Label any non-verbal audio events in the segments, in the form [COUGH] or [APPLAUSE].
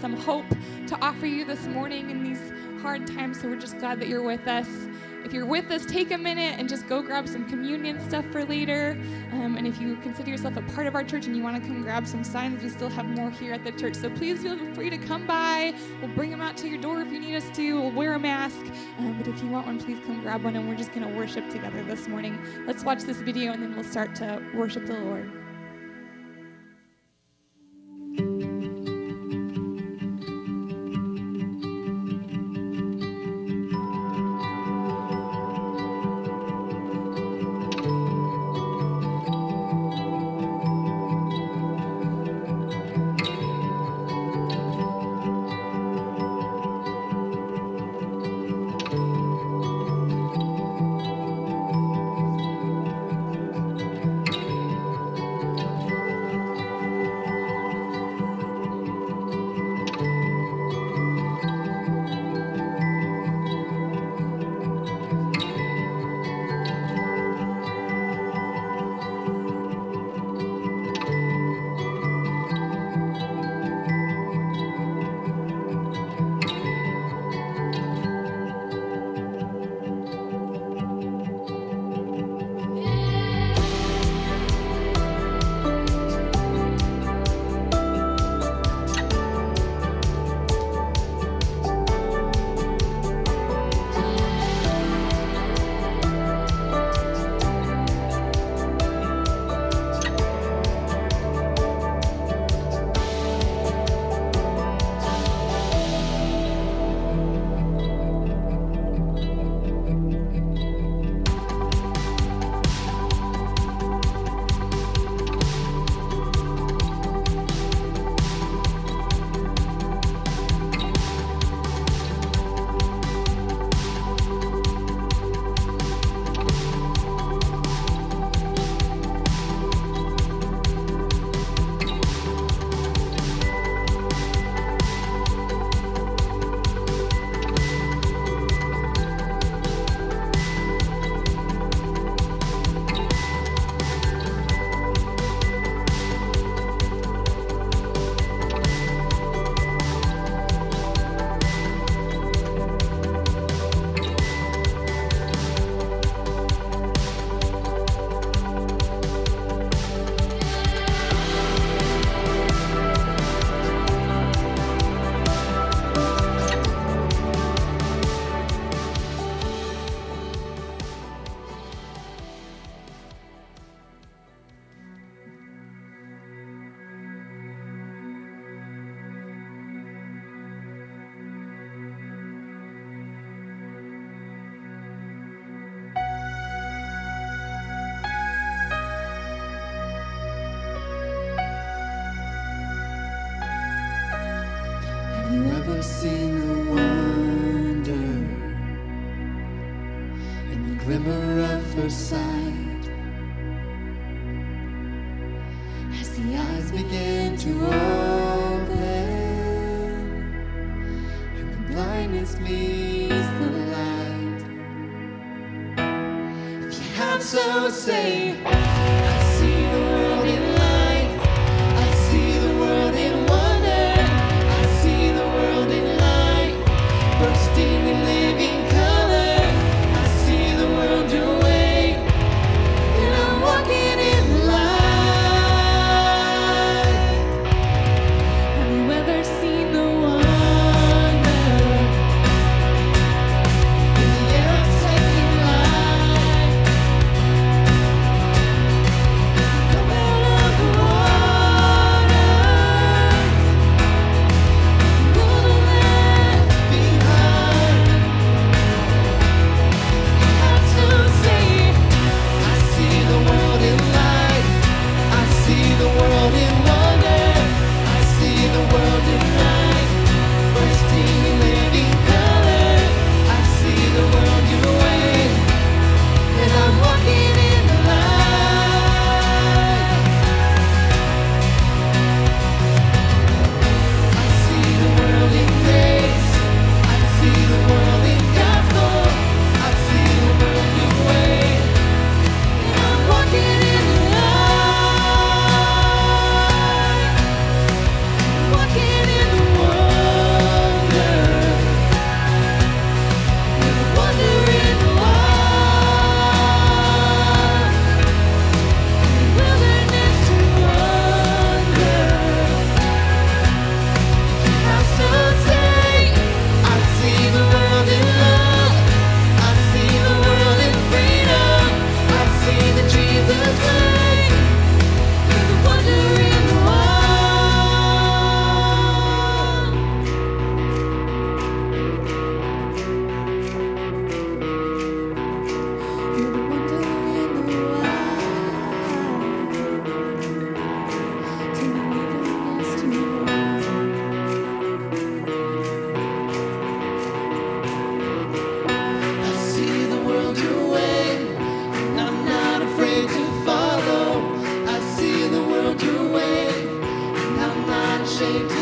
some hope to offer you this morning in these hard times, so we're just glad that you're with us. If you're with us, take a minute and just go grab some communion stuff for later. Um, and if you consider yourself a part of our church and you want to come grab some signs, we still have more here at the church. So please feel free to come by. We'll bring them out to your door if you need us to. We'll wear a mask. Um, but if you want one, please come grab one. And we're just going to worship together this morning. Let's watch this video and then we'll start to worship the Lord.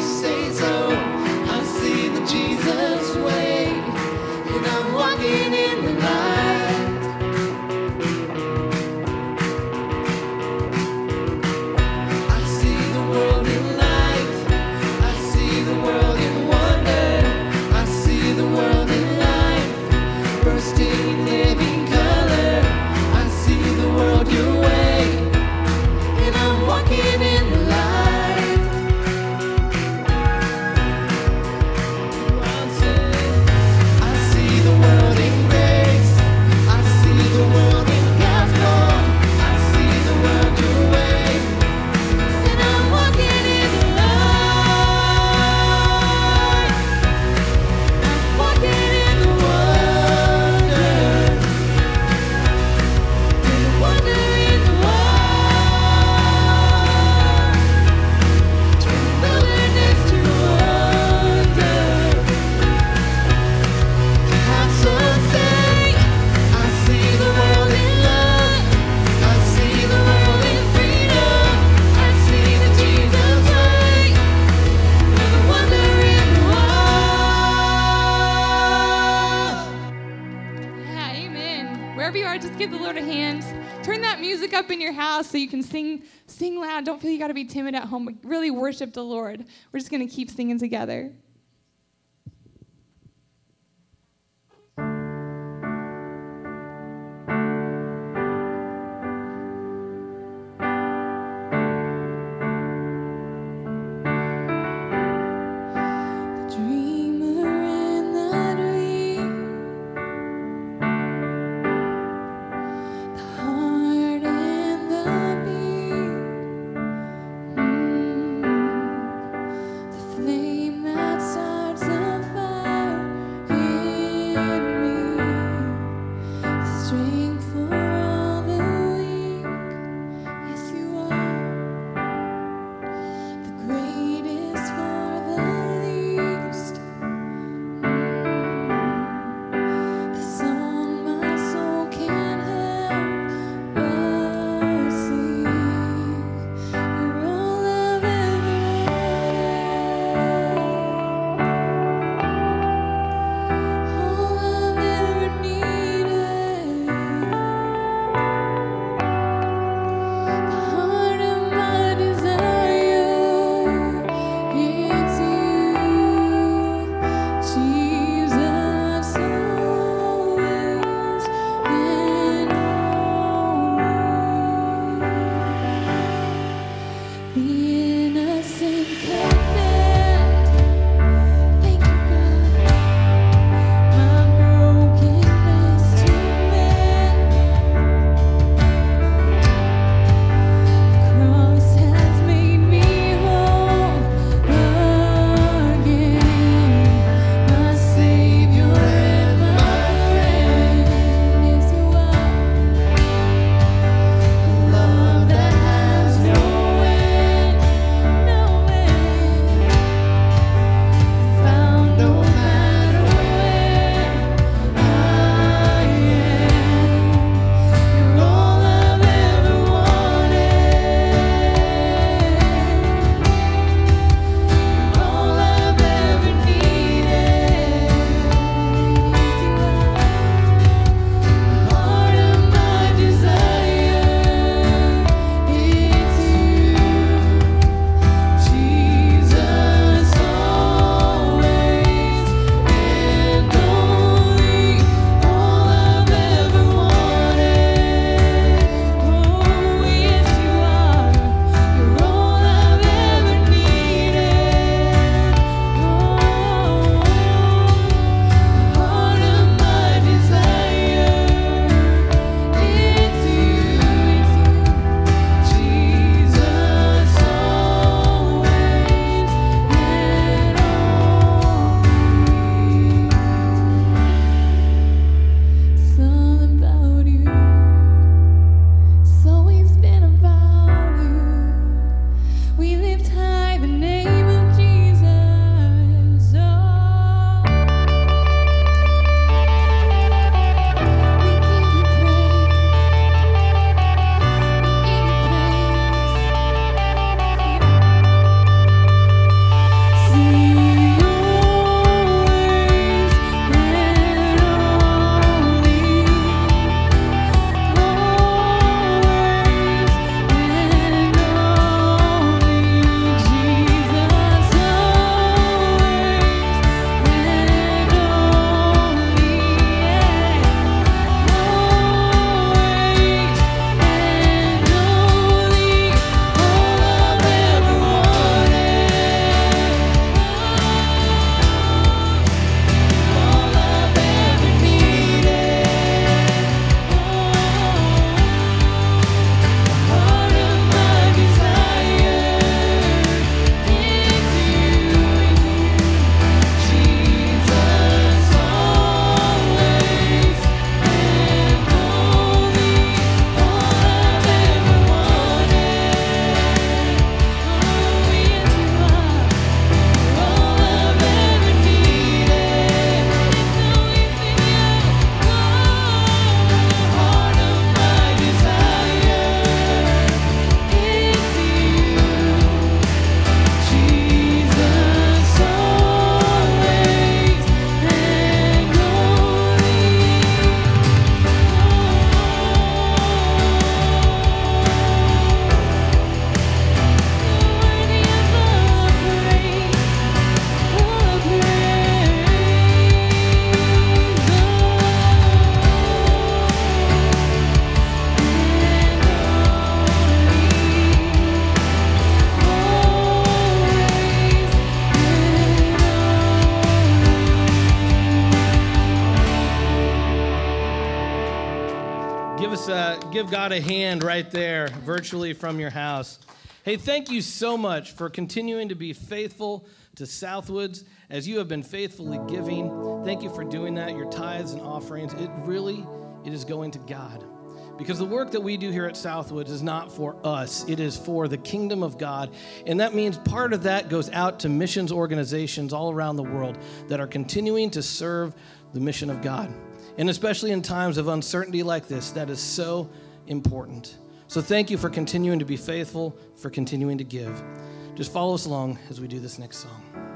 Timid home, really worship the Lord. We're just going to keep singing together. Virtually from your house. Hey, thank you so much for continuing to be faithful to Southwoods as you have been faithfully giving. Thank you for doing that, your tithes and offerings. It really it is going to God. Because the work that we do here at Southwoods is not for us, it is for the kingdom of God. And that means part of that goes out to missions organizations all around the world that are continuing to serve the mission of God. And especially in times of uncertainty like this, that is so important. So thank you for continuing to be faithful, for continuing to give. Just follow us along as we do this next song.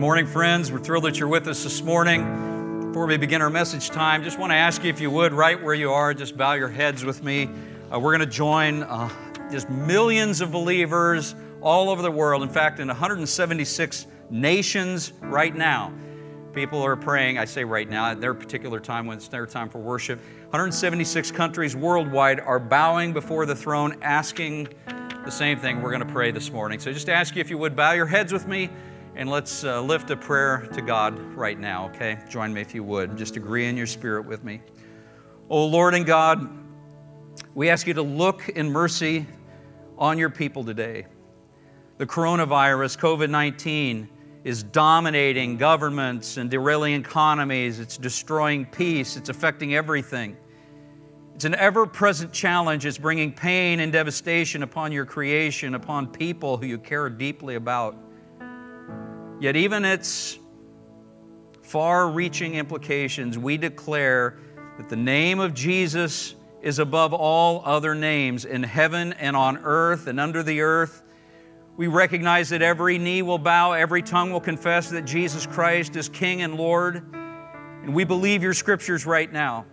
Morning, friends. We're thrilled that you're with us this morning. Before we begin our message time, just want to ask you if you would, right where you are, just bow your heads with me. Uh, we're going to join uh, just millions of believers all over the world. In fact, in 176 nations right now, people are praying. I say right now, at their particular time when it's their time for worship. 176 countries worldwide are bowing before the throne, asking the same thing. We're going to pray this morning. So just ask you if you would bow your heads with me and let's uh, lift a prayer to God right now, okay? Join me if you would. Just agree in your spirit with me. Oh Lord and God, we ask you to look in mercy on your people today. The coronavirus, COVID 19, is dominating governments and derailing economies. It's destroying peace. It's affecting everything. It's an ever present challenge. It's bringing pain and devastation upon your creation, upon people who you care deeply about. Yet, even its far reaching implications, we declare that the name of Jesus is above all other names in heaven and on earth and under the earth. We recognize that every knee will bow, every tongue will confess that Jesus Christ is King and Lord. And we believe your scriptures right now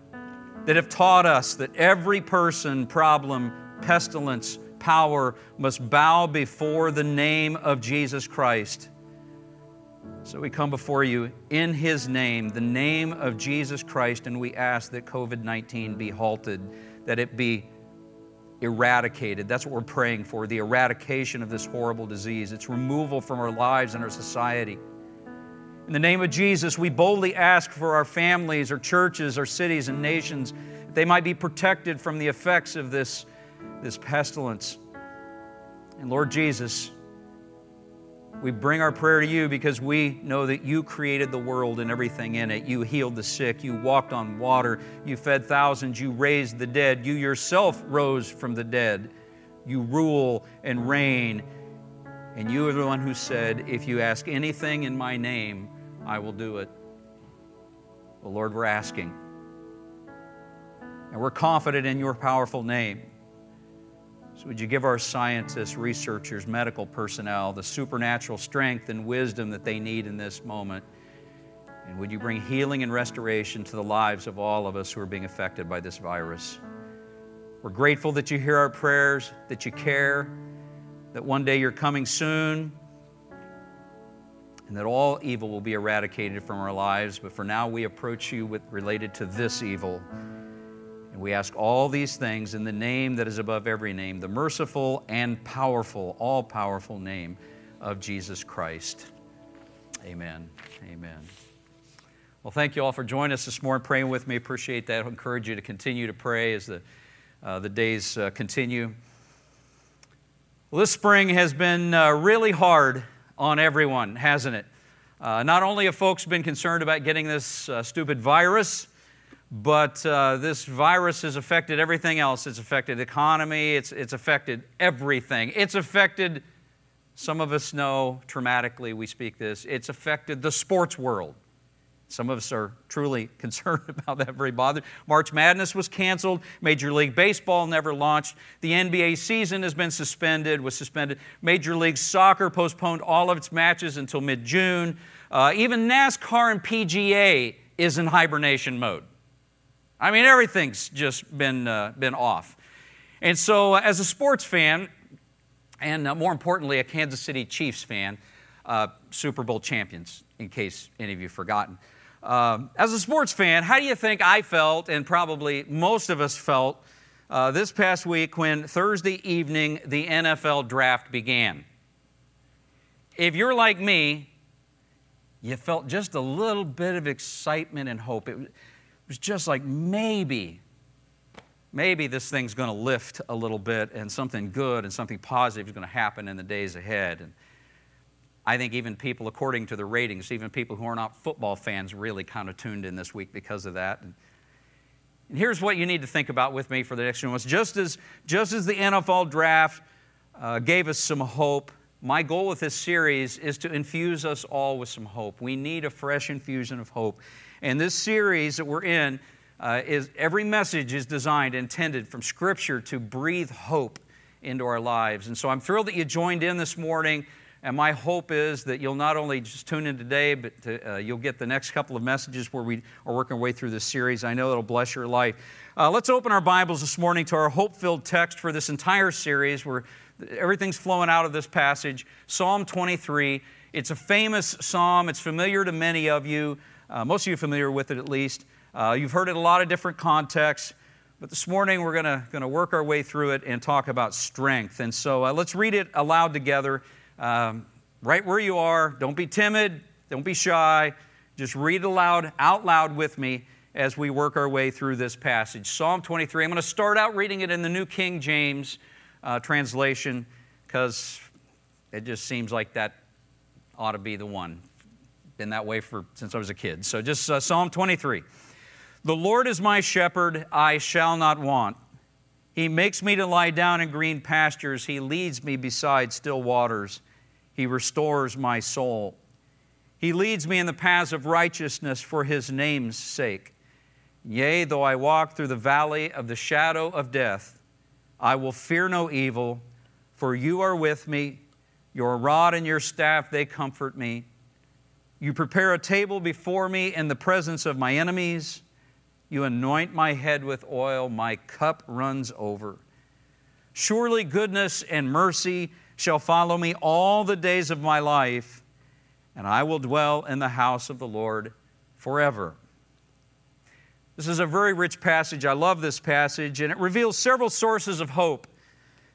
that have taught us that every person, problem, pestilence, power must bow before the name of Jesus Christ. So we come before you in His name, the name of Jesus Christ, and we ask that COVID 19 be halted, that it be eradicated. That's what we're praying for the eradication of this horrible disease, its removal from our lives and our society. In the name of Jesus, we boldly ask for our families, our churches, our cities, and nations that they might be protected from the effects of this, this pestilence. And Lord Jesus, we bring our prayer to you because we know that you created the world and everything in it. You healed the sick. You walked on water. You fed thousands. You raised the dead. You yourself rose from the dead. You rule and reign. And you are the one who said, If you ask anything in my name, I will do it. Well, Lord, we're asking. And we're confident in your powerful name. So, would you give our scientists, researchers, medical personnel the supernatural strength and wisdom that they need in this moment? And would you bring healing and restoration to the lives of all of us who are being affected by this virus? We're grateful that you hear our prayers, that you care, that one day you're coming soon, and that all evil will be eradicated from our lives. But for now, we approach you with related to this evil. And we ask all these things in the name that is above every name, the merciful and powerful, all powerful name of Jesus Christ. Amen. Amen. Well, thank you all for joining us this morning, praying with me. Appreciate that. I encourage you to continue to pray as the, uh, the days uh, continue. Well, this spring has been uh, really hard on everyone, hasn't it? Uh, not only have folks been concerned about getting this uh, stupid virus, but uh, this virus has affected everything else. It's affected the economy, it's, it's affected everything. It's affected, some of us know traumatically we speak this, it's affected the sports world. Some of us are truly [LAUGHS] concerned about that, very bothered. March Madness was canceled. Major League Baseball never launched. The NBA season has been suspended, was suspended. Major League Soccer postponed all of its matches until mid June. Uh, even NASCAR and PGA is in hibernation mode. I mean, everything's just been, uh, been off. And so, uh, as a sports fan, and uh, more importantly, a Kansas City Chiefs fan, uh, Super Bowl champions, in case any of you have forgotten. Um, as a sports fan, how do you think I felt, and probably most of us felt, uh, this past week when Thursday evening the NFL draft began? If you're like me, you felt just a little bit of excitement and hope. It, was just like maybe, maybe this thing's going to lift a little bit and something good and something positive is going to happen in the days ahead. And I think even people, according to the ratings, even people who are not football fans, really kind of tuned in this week because of that. And, and here's what you need to think about with me for the next few months. Just as, just as the NFL draft uh, gave us some hope, my goal with this series is to infuse us all with some hope. We need a fresh infusion of hope. And this series that we're in uh, is every message is designed, intended from Scripture to breathe hope into our lives. And so I'm thrilled that you joined in this morning. And my hope is that you'll not only just tune in today, but to, uh, you'll get the next couple of messages where we are working our way through this series. I know it'll bless your life. Uh, let's open our Bibles this morning to our hope filled text for this entire series where everything's flowing out of this passage Psalm 23. It's a famous psalm, it's familiar to many of you. Uh, most of you are familiar with it at least. Uh, you've heard it in a lot of different contexts. But this morning we're going to work our way through it and talk about strength. And so uh, let's read it aloud together. Um, right where you are. Don't be timid. Don't be shy. Just read it aloud, out loud with me as we work our way through this passage. Psalm 23. I'm going to start out reading it in the New King James uh, translation because it just seems like that ought to be the one. Been that way for since I was a kid. So just uh, Psalm 23. The Lord is my shepherd; I shall not want. He makes me to lie down in green pastures. He leads me beside still waters. He restores my soul. He leads me in the paths of righteousness for His name's sake. Yea, though I walk through the valley of the shadow of death, I will fear no evil, for you are with me. Your rod and your staff, they comfort me. You prepare a table before me in the presence of my enemies. You anoint my head with oil, my cup runs over. Surely goodness and mercy shall follow me all the days of my life, and I will dwell in the house of the Lord forever. This is a very rich passage. I love this passage, and it reveals several sources of hope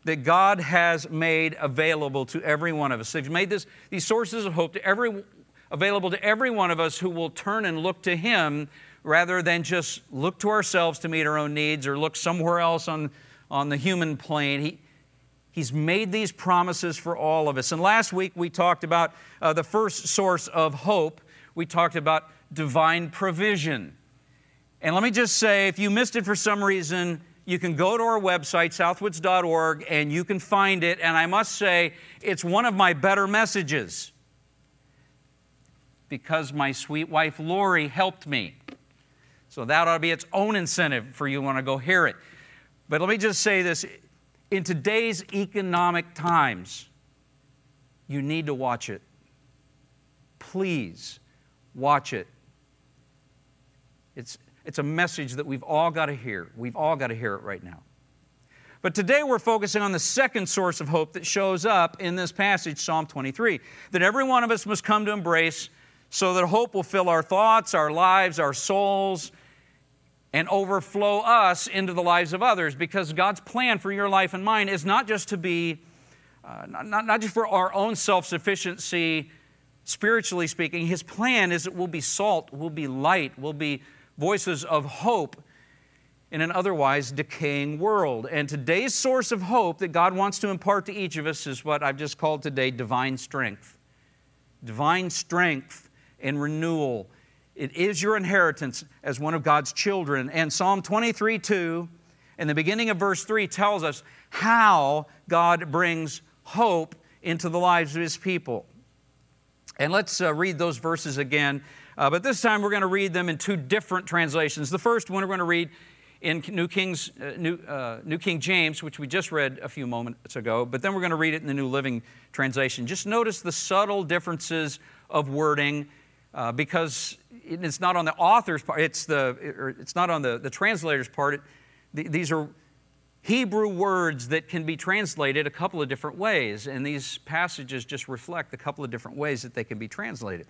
that God has made available to every one of us. He's made this, these sources of hope to every, available to every one of us who will turn and look to Him rather than just look to ourselves to meet our own needs or look somewhere else on, on the human plane. He, He's made these promises for all of us. And last week we talked about uh, the first source of hope. We talked about divine provision. And let me just say if you missed it for some reason, you can go to our website, southwoods.org, and you can find it. And I must say, it's one of my better messages because my sweet wife Lori helped me. So that ought to be its own incentive for you want to go hear it. But let me just say this in today's economic times, you need to watch it. Please watch it. It's, it's a message that we've all got to hear. We've all got to hear it right now. But today we're focusing on the second source of hope that shows up in this passage, Psalm 23, that every one of us must come to embrace so that hope will fill our thoughts, our lives, our souls, and overflow us into the lives of others because God's plan for your life and mine is not just to be, uh, not, not just for our own self sufficiency, spiritually speaking. His plan is that we'll be salt, we'll be light, we'll be voices of hope in an otherwise decaying world. And today's source of hope that God wants to impart to each of us is what I've just called today divine strength. Divine strength and renewal it is your inheritance as one of God's children. And Psalm 23 2, in the beginning of verse 3, tells us how God brings hope into the lives of His people. And let's uh, read those verses again. Uh, but this time we're going to read them in two different translations. The first one we're going to read in New, King's, uh, New, uh, New King James, which we just read a few moments ago, but then we're going to read it in the New Living Translation. Just notice the subtle differences of wording uh, because it's not on the author's part, it's, the, it's not on the, the translator's part. It, these are Hebrew words that can be translated a couple of different ways, and these passages just reflect a couple of different ways that they can be translated.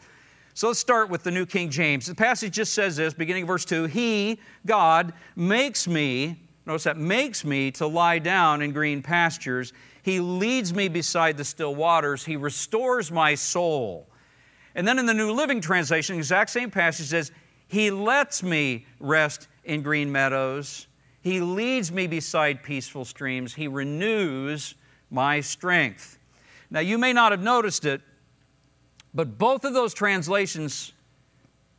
So let's start with the New King James. The passage just says this, beginning of verse 2 He, God, makes me, notice that, makes me to lie down in green pastures. He leads me beside the still waters. He restores my soul. And then in the New Living Translation, exact same passage says, He lets me rest in green meadows. He leads me beside peaceful streams. He renews my strength. Now, you may not have noticed it, but both of those translations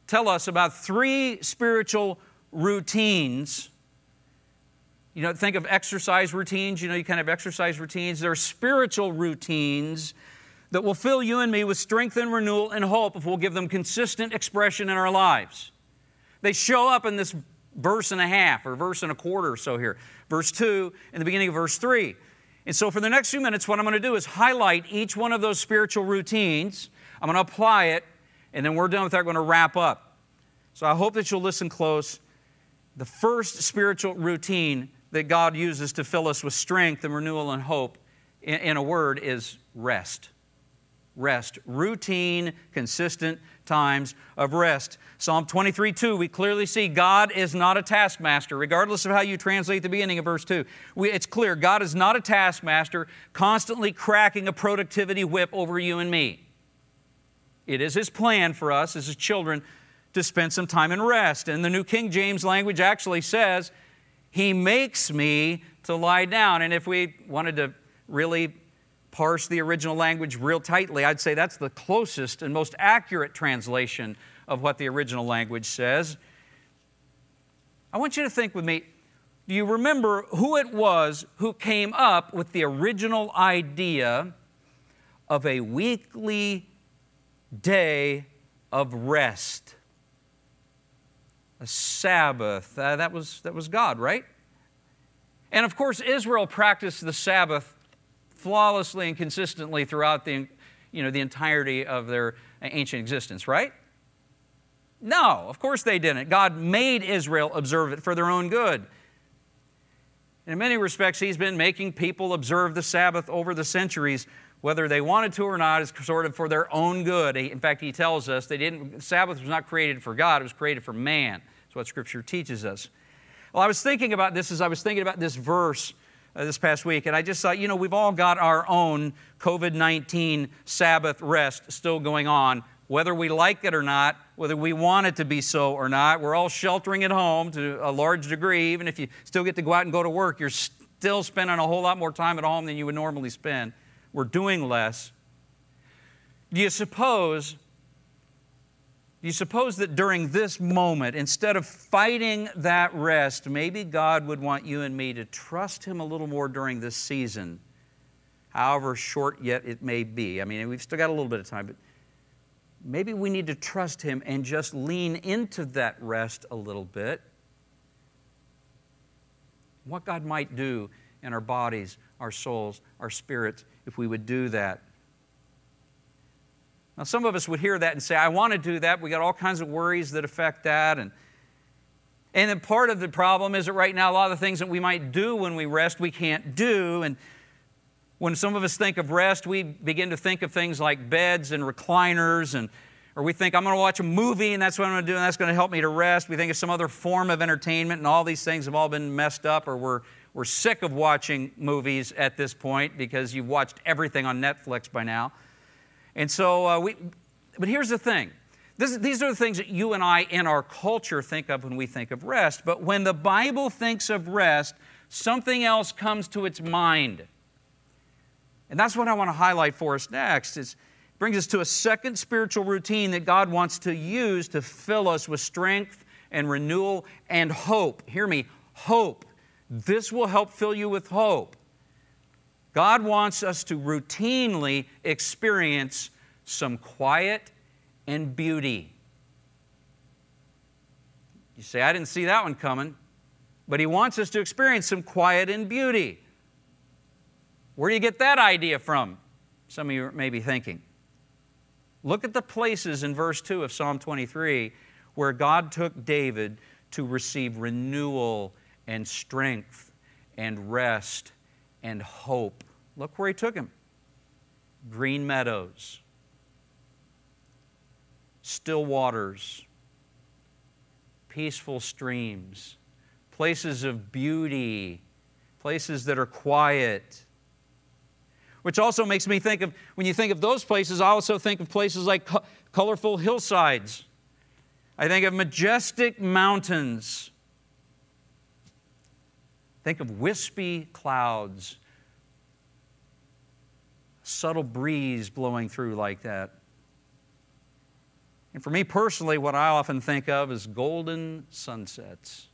tell us about three spiritual routines. You know, think of exercise routines. You know, you kind of exercise routines. There are spiritual routines that will fill you and me with strength and renewal and hope if we'll give them consistent expression in our lives. They show up in this verse and a half or verse and a quarter or so here. Verse 2 in the beginning of verse 3. And so, for the next few minutes, what I'm going to do is highlight each one of those spiritual routines. I'm going to apply it, and then we're done with that. We're going to wrap up. So, I hope that you'll listen close. The first spiritual routine that God uses to fill us with strength and renewal and hope, in a word, is rest. Rest. Routine, consistent times of rest. Psalm 23 2, we clearly see God is not a taskmaster, regardless of how you translate the beginning of verse 2. We, it's clear God is not a taskmaster constantly cracking a productivity whip over you and me. It is His plan for us as His children to spend some time in rest. And the New King James language actually says, He makes me to lie down. And if we wanted to really parse the original language real tightly, I'd say that's the closest and most accurate translation of what the original language says. I want you to think with me do you remember who it was who came up with the original idea of a weekly day of rest? A Sabbath. Uh, that, was, that was God, right? And of course, Israel practiced the Sabbath flawlessly and consistently throughout the, you know, the entirety of their ancient existence, right? No, of course they didn't. God made Israel observe it for their own good. In many respects, He's been making people observe the Sabbath over the centuries, whether they wanted to or not, is sort of for their own good. In fact, He tells us they didn't. Sabbath was not created for God; it was created for man. That's what Scripture teaches us. Well, I was thinking about this as I was thinking about this verse uh, this past week, and I just thought, you know, we've all got our own COVID 19 Sabbath rest still going on, whether we like it or not, whether we want it to be so or not. We're all sheltering at home to a large degree. Even if you still get to go out and go to work, you're still spending a whole lot more time at home than you would normally spend. We're doing less. Do you suppose you suppose that during this moment, instead of fighting that rest, maybe God would want you and me to trust Him a little more during this season, however short yet it may be? I mean, we've still got a little bit of time, but maybe we need to trust Him and just lean into that rest a little bit. What God might do in our bodies, our souls, our spirits, if we would do that. Now, some of us would hear that and say, I want to do that. We got all kinds of worries that affect that. And, and then part of the problem is that right now, a lot of the things that we might do when we rest, we can't do. And when some of us think of rest, we begin to think of things like beds and recliners, and, or we think, I'm going to watch a movie and that's what I'm going to do, and that's going to help me to rest. We think of some other form of entertainment, and all these things have all been messed up, or we're, we're sick of watching movies at this point because you've watched everything on Netflix by now. And so, uh, we, but here's the thing. This, these are the things that you and I in our culture think of when we think of rest. But when the Bible thinks of rest, something else comes to its mind. And that's what I want to highlight for us next. It brings us to a second spiritual routine that God wants to use to fill us with strength and renewal and hope. Hear me, hope. This will help fill you with hope. God wants us to routinely experience some quiet and beauty. You say, I didn't see that one coming, but He wants us to experience some quiet and beauty. Where do you get that idea from? Some of you may be thinking. Look at the places in verse 2 of Psalm 23 where God took David to receive renewal and strength and rest and hope. Look where he took him green meadows, still waters, peaceful streams, places of beauty, places that are quiet. Which also makes me think of, when you think of those places, I also think of places like co- colorful hillsides. I think of majestic mountains Think of wispy clouds, subtle breeze blowing through like that. And for me personally, what I often think of is golden sunsets.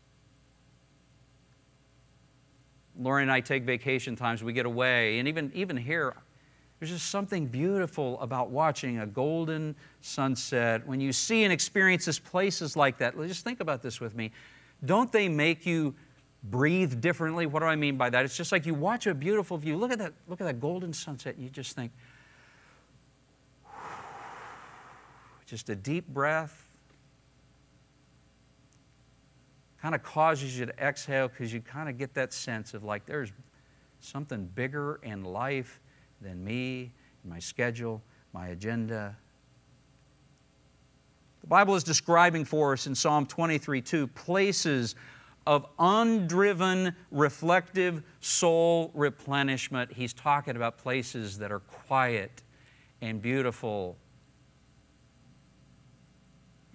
Lori and I take vacation times, we get away, and even, even here, there's just something beautiful about watching a golden sunset. When you see and experience places like that, just think about this with me. Don't they make you breathe differently. What do I mean by that? It's just like you watch a beautiful view. Look at that, look at that golden sunset, you just think, just a deep breath. Kind of causes you to exhale because you kind of get that sense of like there's something bigger in life than me, my schedule, my agenda. The Bible is describing for us in Psalm 23 2 places of undriven, reflective soul replenishment. He's talking about places that are quiet and beautiful.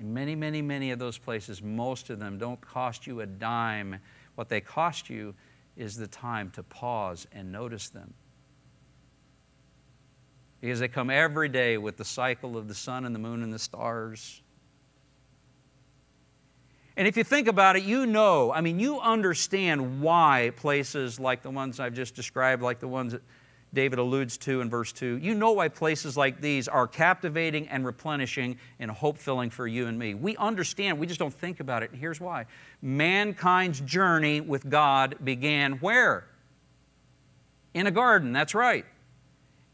In many, many, many of those places, most of them don't cost you a dime. What they cost you is the time to pause and notice them. Because they come every day with the cycle of the sun and the moon and the stars. And if you think about it, you know, I mean, you understand why places like the ones I've just described, like the ones that David alludes to in verse 2, you know why places like these are captivating and replenishing and hope filling for you and me. We understand, we just don't think about it. And here's why mankind's journey with God began where? In a garden, that's right.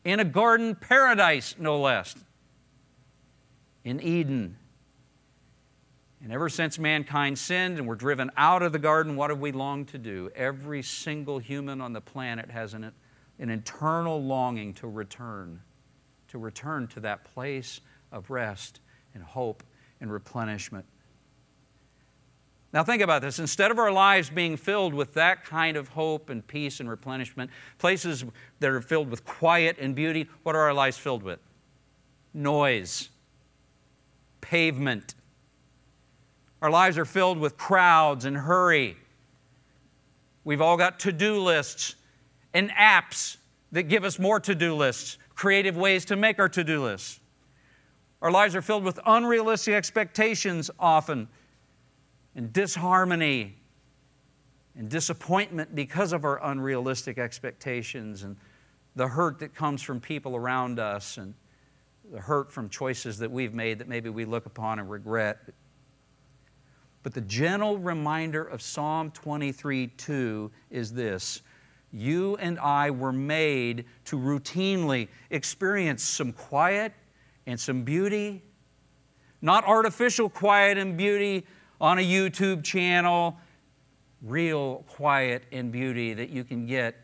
In a garden paradise, no less. In Eden. And ever since mankind sinned and were driven out of the garden, what have we longed to do? Every single human on the planet has an, an internal longing to return, to return to that place of rest and hope and replenishment. Now, think about this. Instead of our lives being filled with that kind of hope and peace and replenishment, places that are filled with quiet and beauty, what are our lives filled with? Noise, pavement, our lives are filled with crowds and hurry. We've all got to do lists and apps that give us more to do lists, creative ways to make our to do lists. Our lives are filled with unrealistic expectations often, and disharmony and disappointment because of our unrealistic expectations, and the hurt that comes from people around us, and the hurt from choices that we've made that maybe we look upon and regret. But the gentle reminder of Psalm 23 2 is this. You and I were made to routinely experience some quiet and some beauty, not artificial quiet and beauty on a YouTube channel, real quiet and beauty that you can get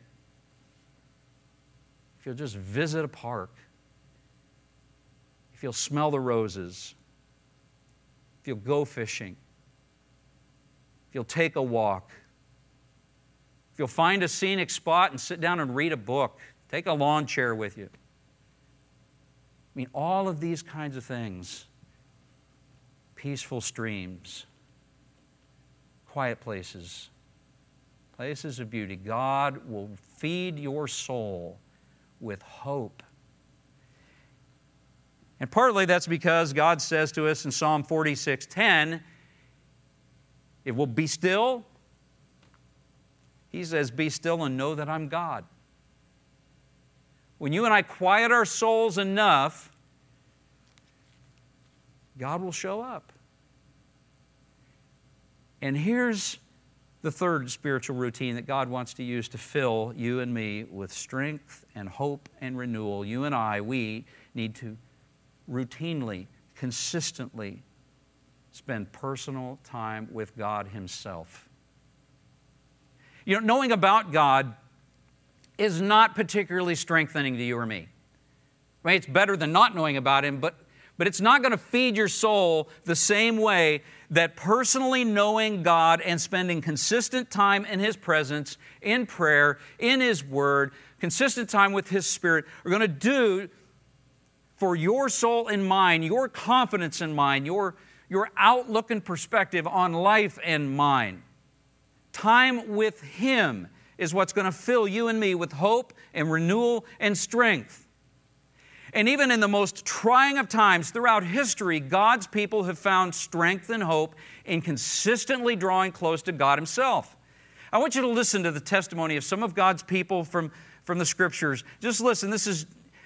if you'll just visit a park, if you'll smell the roses, if you'll go fishing you'll take a walk, if you'll find a scenic spot and sit down and read a book, take a lawn chair with you. I mean, all of these kinds of things peaceful streams, quiet places, places of beauty. God will feed your soul with hope. And partly that's because God says to us in Psalm 46 10, it will be still. He says, Be still and know that I'm God. When you and I quiet our souls enough, God will show up. And here's the third spiritual routine that God wants to use to fill you and me with strength and hope and renewal. You and I, we need to routinely, consistently spend personal time with God Himself. You know, knowing about God is not particularly strengthening to you or me. I mean, it's better than not knowing about Him, but, but it's not going to feed your soul the same way that personally knowing God and spending consistent time in His presence, in prayer, in His Word, consistent time with His Spirit are going to do for your soul and mind, your confidence in mind, your your outlook and perspective on life and mine. Time with Him is what's going to fill you and me with hope and renewal and strength. And even in the most trying of times throughout history, God's people have found strength and hope in consistently drawing close to God Himself. I want you to listen to the testimony of some of God's people from, from the scriptures. Just listen, this is,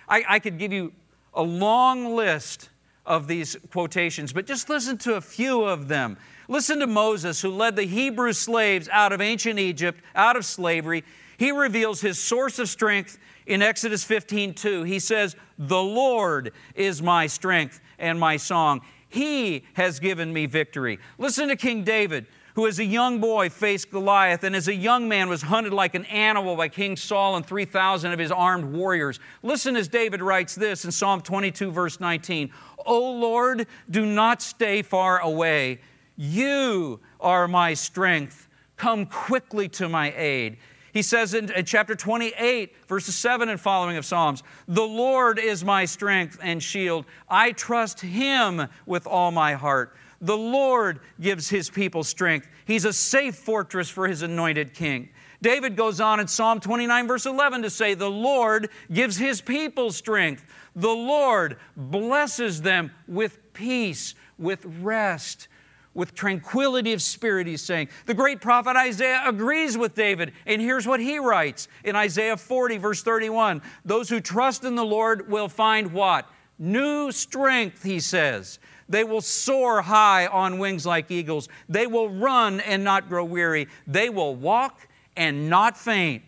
I, I could give you a long list of these quotations, but just listen to a few of them. Listen to Moses, who led the Hebrew slaves out of ancient Egypt, out of slavery. He reveals his source of strength in Exodus 15 2. He says, The Lord is my strength and my song. He has given me victory. Listen to King David, who as a young boy faced Goliath and as a young man was hunted like an animal by King Saul and 3,000 of his armed warriors. Listen as David writes this in Psalm 22, verse 19 O Lord, do not stay far away. You are my strength. Come quickly to my aid. He says in, in, chapter 28, verses 7 and following of Psalms, The Lord is my strength and shield. I trust him with all my heart. The Lord gives his people strength. He's a safe fortress for his anointed king. David goes on in Psalm 29, verse 11 to say, The Lord gives his people strength. The Lord blesses them with peace, with rest with tranquility of spirit, he's saying. The great prophet Isaiah agrees with David, and here's what he writes in Isaiah 40, verse 31 Those who trust in the Lord will find what? New strength, he says. They will soar high on wings like eagles. They will run and not grow weary. They will walk and not faint.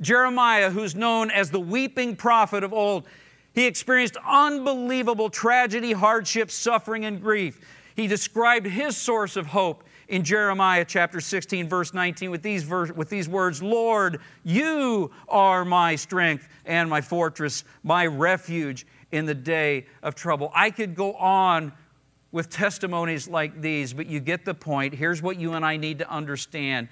Jeremiah, who's known as the weeping prophet of old, he experienced unbelievable tragedy, hardship, suffering, and grief he described his source of hope in Jeremiah chapter 16, verse 19, with these, with these words Lord, you are my strength and my fortress, my refuge in the day of trouble. I could go on with testimonies like these, but you get the point. Here's what you and I need to understand.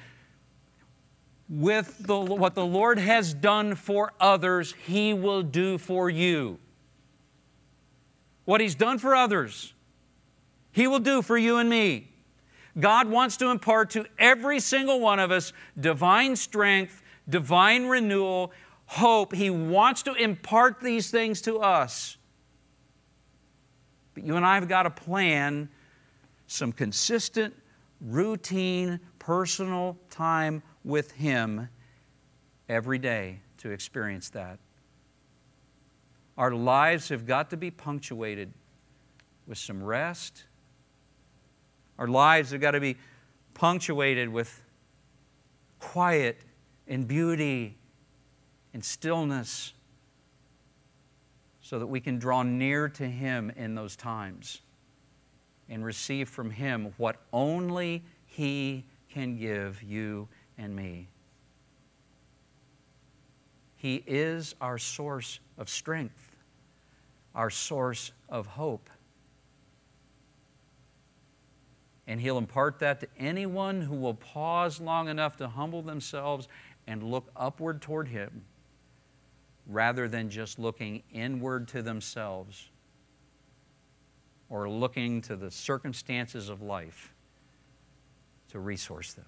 With the, what the Lord has done for others, He will do for you. What He's done for others, he will do for you and me. God wants to impart to every single one of us divine strength, divine renewal, hope. He wants to impart these things to us. But you and I have got to plan some consistent, routine, personal time with Him every day to experience that. Our lives have got to be punctuated with some rest our lives have got to be punctuated with quiet and beauty and stillness so that we can draw near to Him in those times and receive from Him what only He can give you and me. He is our source of strength, our source of hope. And He'll impart that to anyone who will pause long enough to humble themselves and look upward toward Him rather than just looking inward to themselves or looking to the circumstances of life to resource them.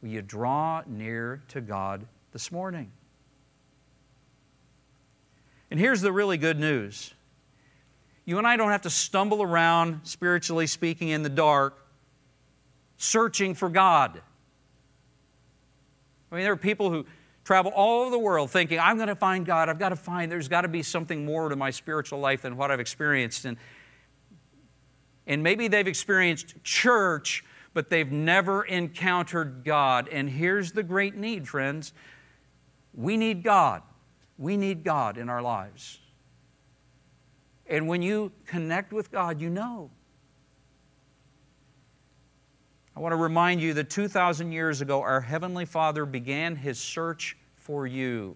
Will you draw near to God this morning? And here's the really good news you and I don't have to stumble around, spiritually speaking, in the dark, searching for God. I mean, there are people who travel all over the world thinking, I'm going to find God. I've got to find, there's got to be something more to my spiritual life than what I've experienced. And, and maybe they've experienced church, but they've never encountered God. And here's the great need, friends we need God. We need God in our lives. And when you connect with God, you know. I want to remind you that 2,000 years ago, our Heavenly Father began His search for you.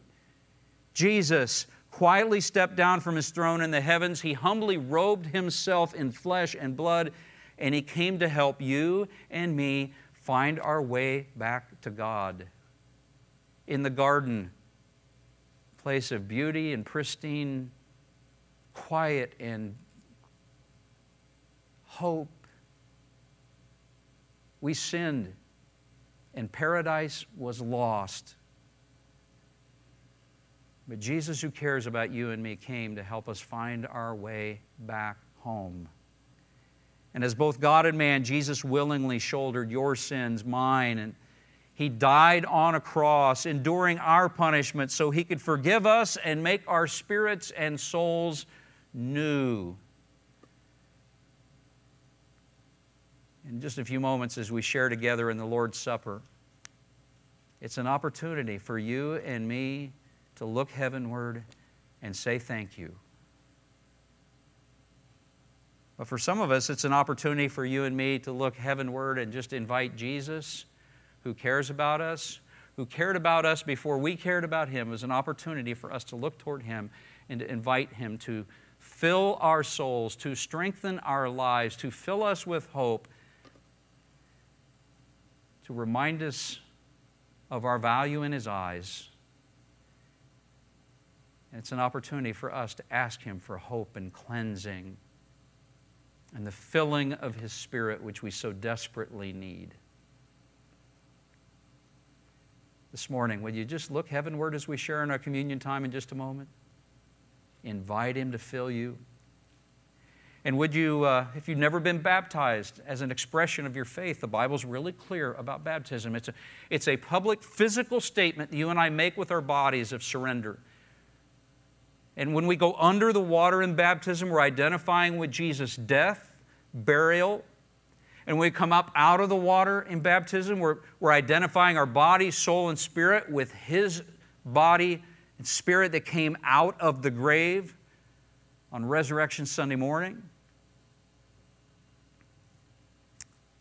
Jesus quietly stepped down from His throne in the heavens. He humbly robed Himself in flesh and blood, and He came to help you and me find our way back to God. In the garden, place of beauty and pristine quiet and hope. We sinned, and paradise was lost. But Jesus, who cares about you and me, came to help us find our way back home. And as both God and man, Jesus willingly shouldered your sins, mine, and he died on a cross, enduring our punishment so he could forgive us and make our spirits and souls new. In just a few moments, as we share together in the Lord's Supper, it's an opportunity for you and me to look heavenward and say thank you. But for some of us, it's an opportunity for you and me to look heavenward and just invite Jesus, who cares about us, who cared about us before we cared about him, as an opportunity for us to look toward him and to invite him to fill our souls, to strengthen our lives, to fill us with hope, to remind us of our value in his eyes. And it's an opportunity for us to ask him for hope and cleansing and the filling of His Spirit, which we so desperately need. This morning, would you just look heavenward as we share in our communion time in just a moment? Invite Him to fill you. And would you, uh, if you've never been baptized as an expression of your faith, the Bible's really clear about baptism. It's a, it's a public physical statement you and I make with our bodies of surrender. And when we go under the water in baptism, we're identifying with Jesus' death, burial. And when we come up out of the water in baptism, we're, we're identifying our body, soul, and spirit with His body and spirit that came out of the grave on Resurrection Sunday morning.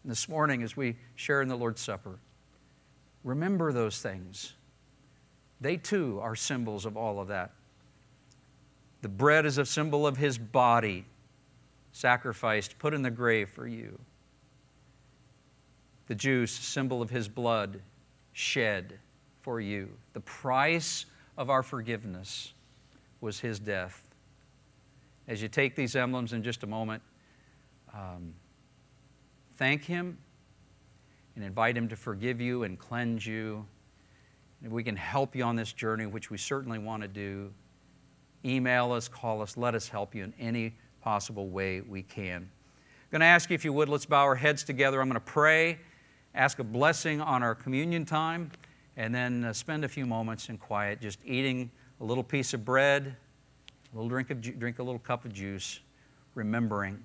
And this morning, as we share in the Lord's Supper, remember those things. They too are symbols of all of that. The bread is a symbol of his body, sacrificed, put in the grave for you. The juice, symbol of his blood, shed for you. The price of our forgiveness was his death. As you take these emblems in just a moment, um, thank him and invite him to forgive you and cleanse you. And we can help you on this journey, which we certainly want to do email us, call us, let us help you in any possible way we can. I'm going to ask you if you would, let's bow our heads together. I'm going to pray, ask a blessing on our communion time, and then uh, spend a few moments in quiet just eating a little piece of bread, a little drink, of ju- drink a little cup of juice, remembering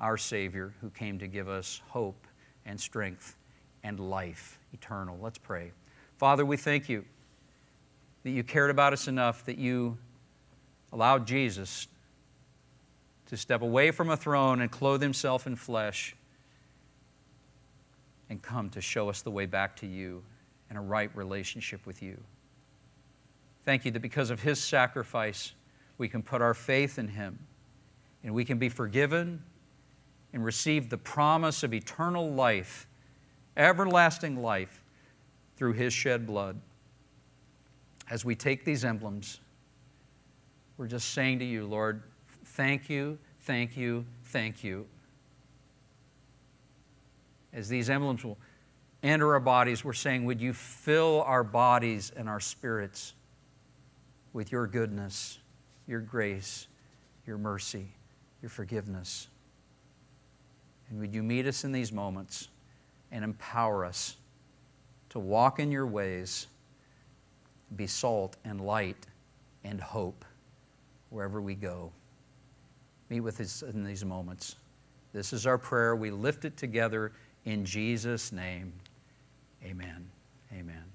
our Savior who came to give us hope and strength and life eternal. Let's pray. Father, we thank you that you cared about us enough that you allowed Jesus to step away from a throne and clothe himself in flesh and come to show us the way back to you and a right relationship with you. Thank you that because of his sacrifice, we can put our faith in him and we can be forgiven and receive the promise of eternal life, everlasting life, through his shed blood. As we take these emblems, we're just saying to you, Lord, thank you, thank you, thank you. As these emblems will enter our bodies, we're saying, would you fill our bodies and our spirits with your goodness, your grace, your mercy, your forgiveness? And would you meet us in these moments and empower us to walk in your ways, be salt and light and hope wherever we go. Meet with us in these moments. This is our prayer. We lift it together in Jesus' name. Amen. Amen.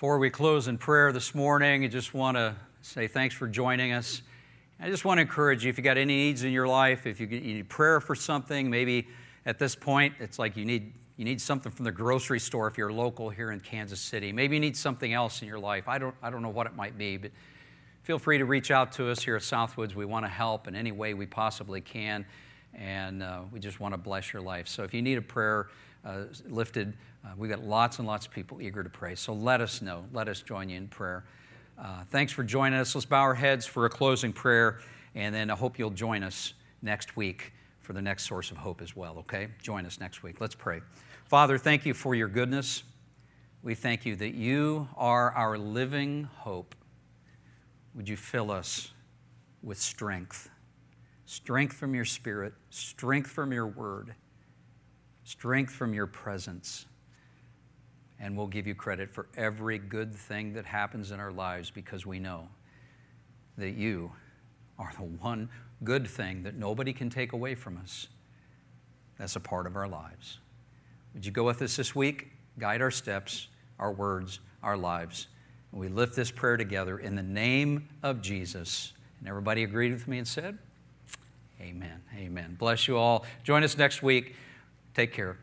Before we close in prayer this morning, I just want to say thanks for joining us. I just want to encourage you if you got any needs in your life, if you need prayer for something, maybe at this point it's like you need you need something from the grocery store if you're local here in Kansas City. Maybe you need something else in your life. I don't I don't know what it might be, but feel free to reach out to us here at Southwoods. We want to help in any way we possibly can, and uh, we just want to bless your life. So if you need a prayer uh, lifted, uh, we've got lots and lots of people eager to pray. So let us know. Let us join you in prayer. Uh, thanks for joining us. Let's bow our heads for a closing prayer, and then I hope you'll join us next week for the next source of hope as well, okay? Join us next week. Let's pray. Father, thank you for your goodness. We thank you that you are our living hope. Would you fill us with strength? Strength from your spirit, strength from your word, strength from your presence and we'll give you credit for every good thing that happens in our lives because we know that you are the one good thing that nobody can take away from us. That's a part of our lives. Would you go with us this week? Guide our steps, our words, our lives. We lift this prayer together in the name of Jesus. And everybody agreed with me and said, Amen. Amen. Bless you all. Join us next week. Take care.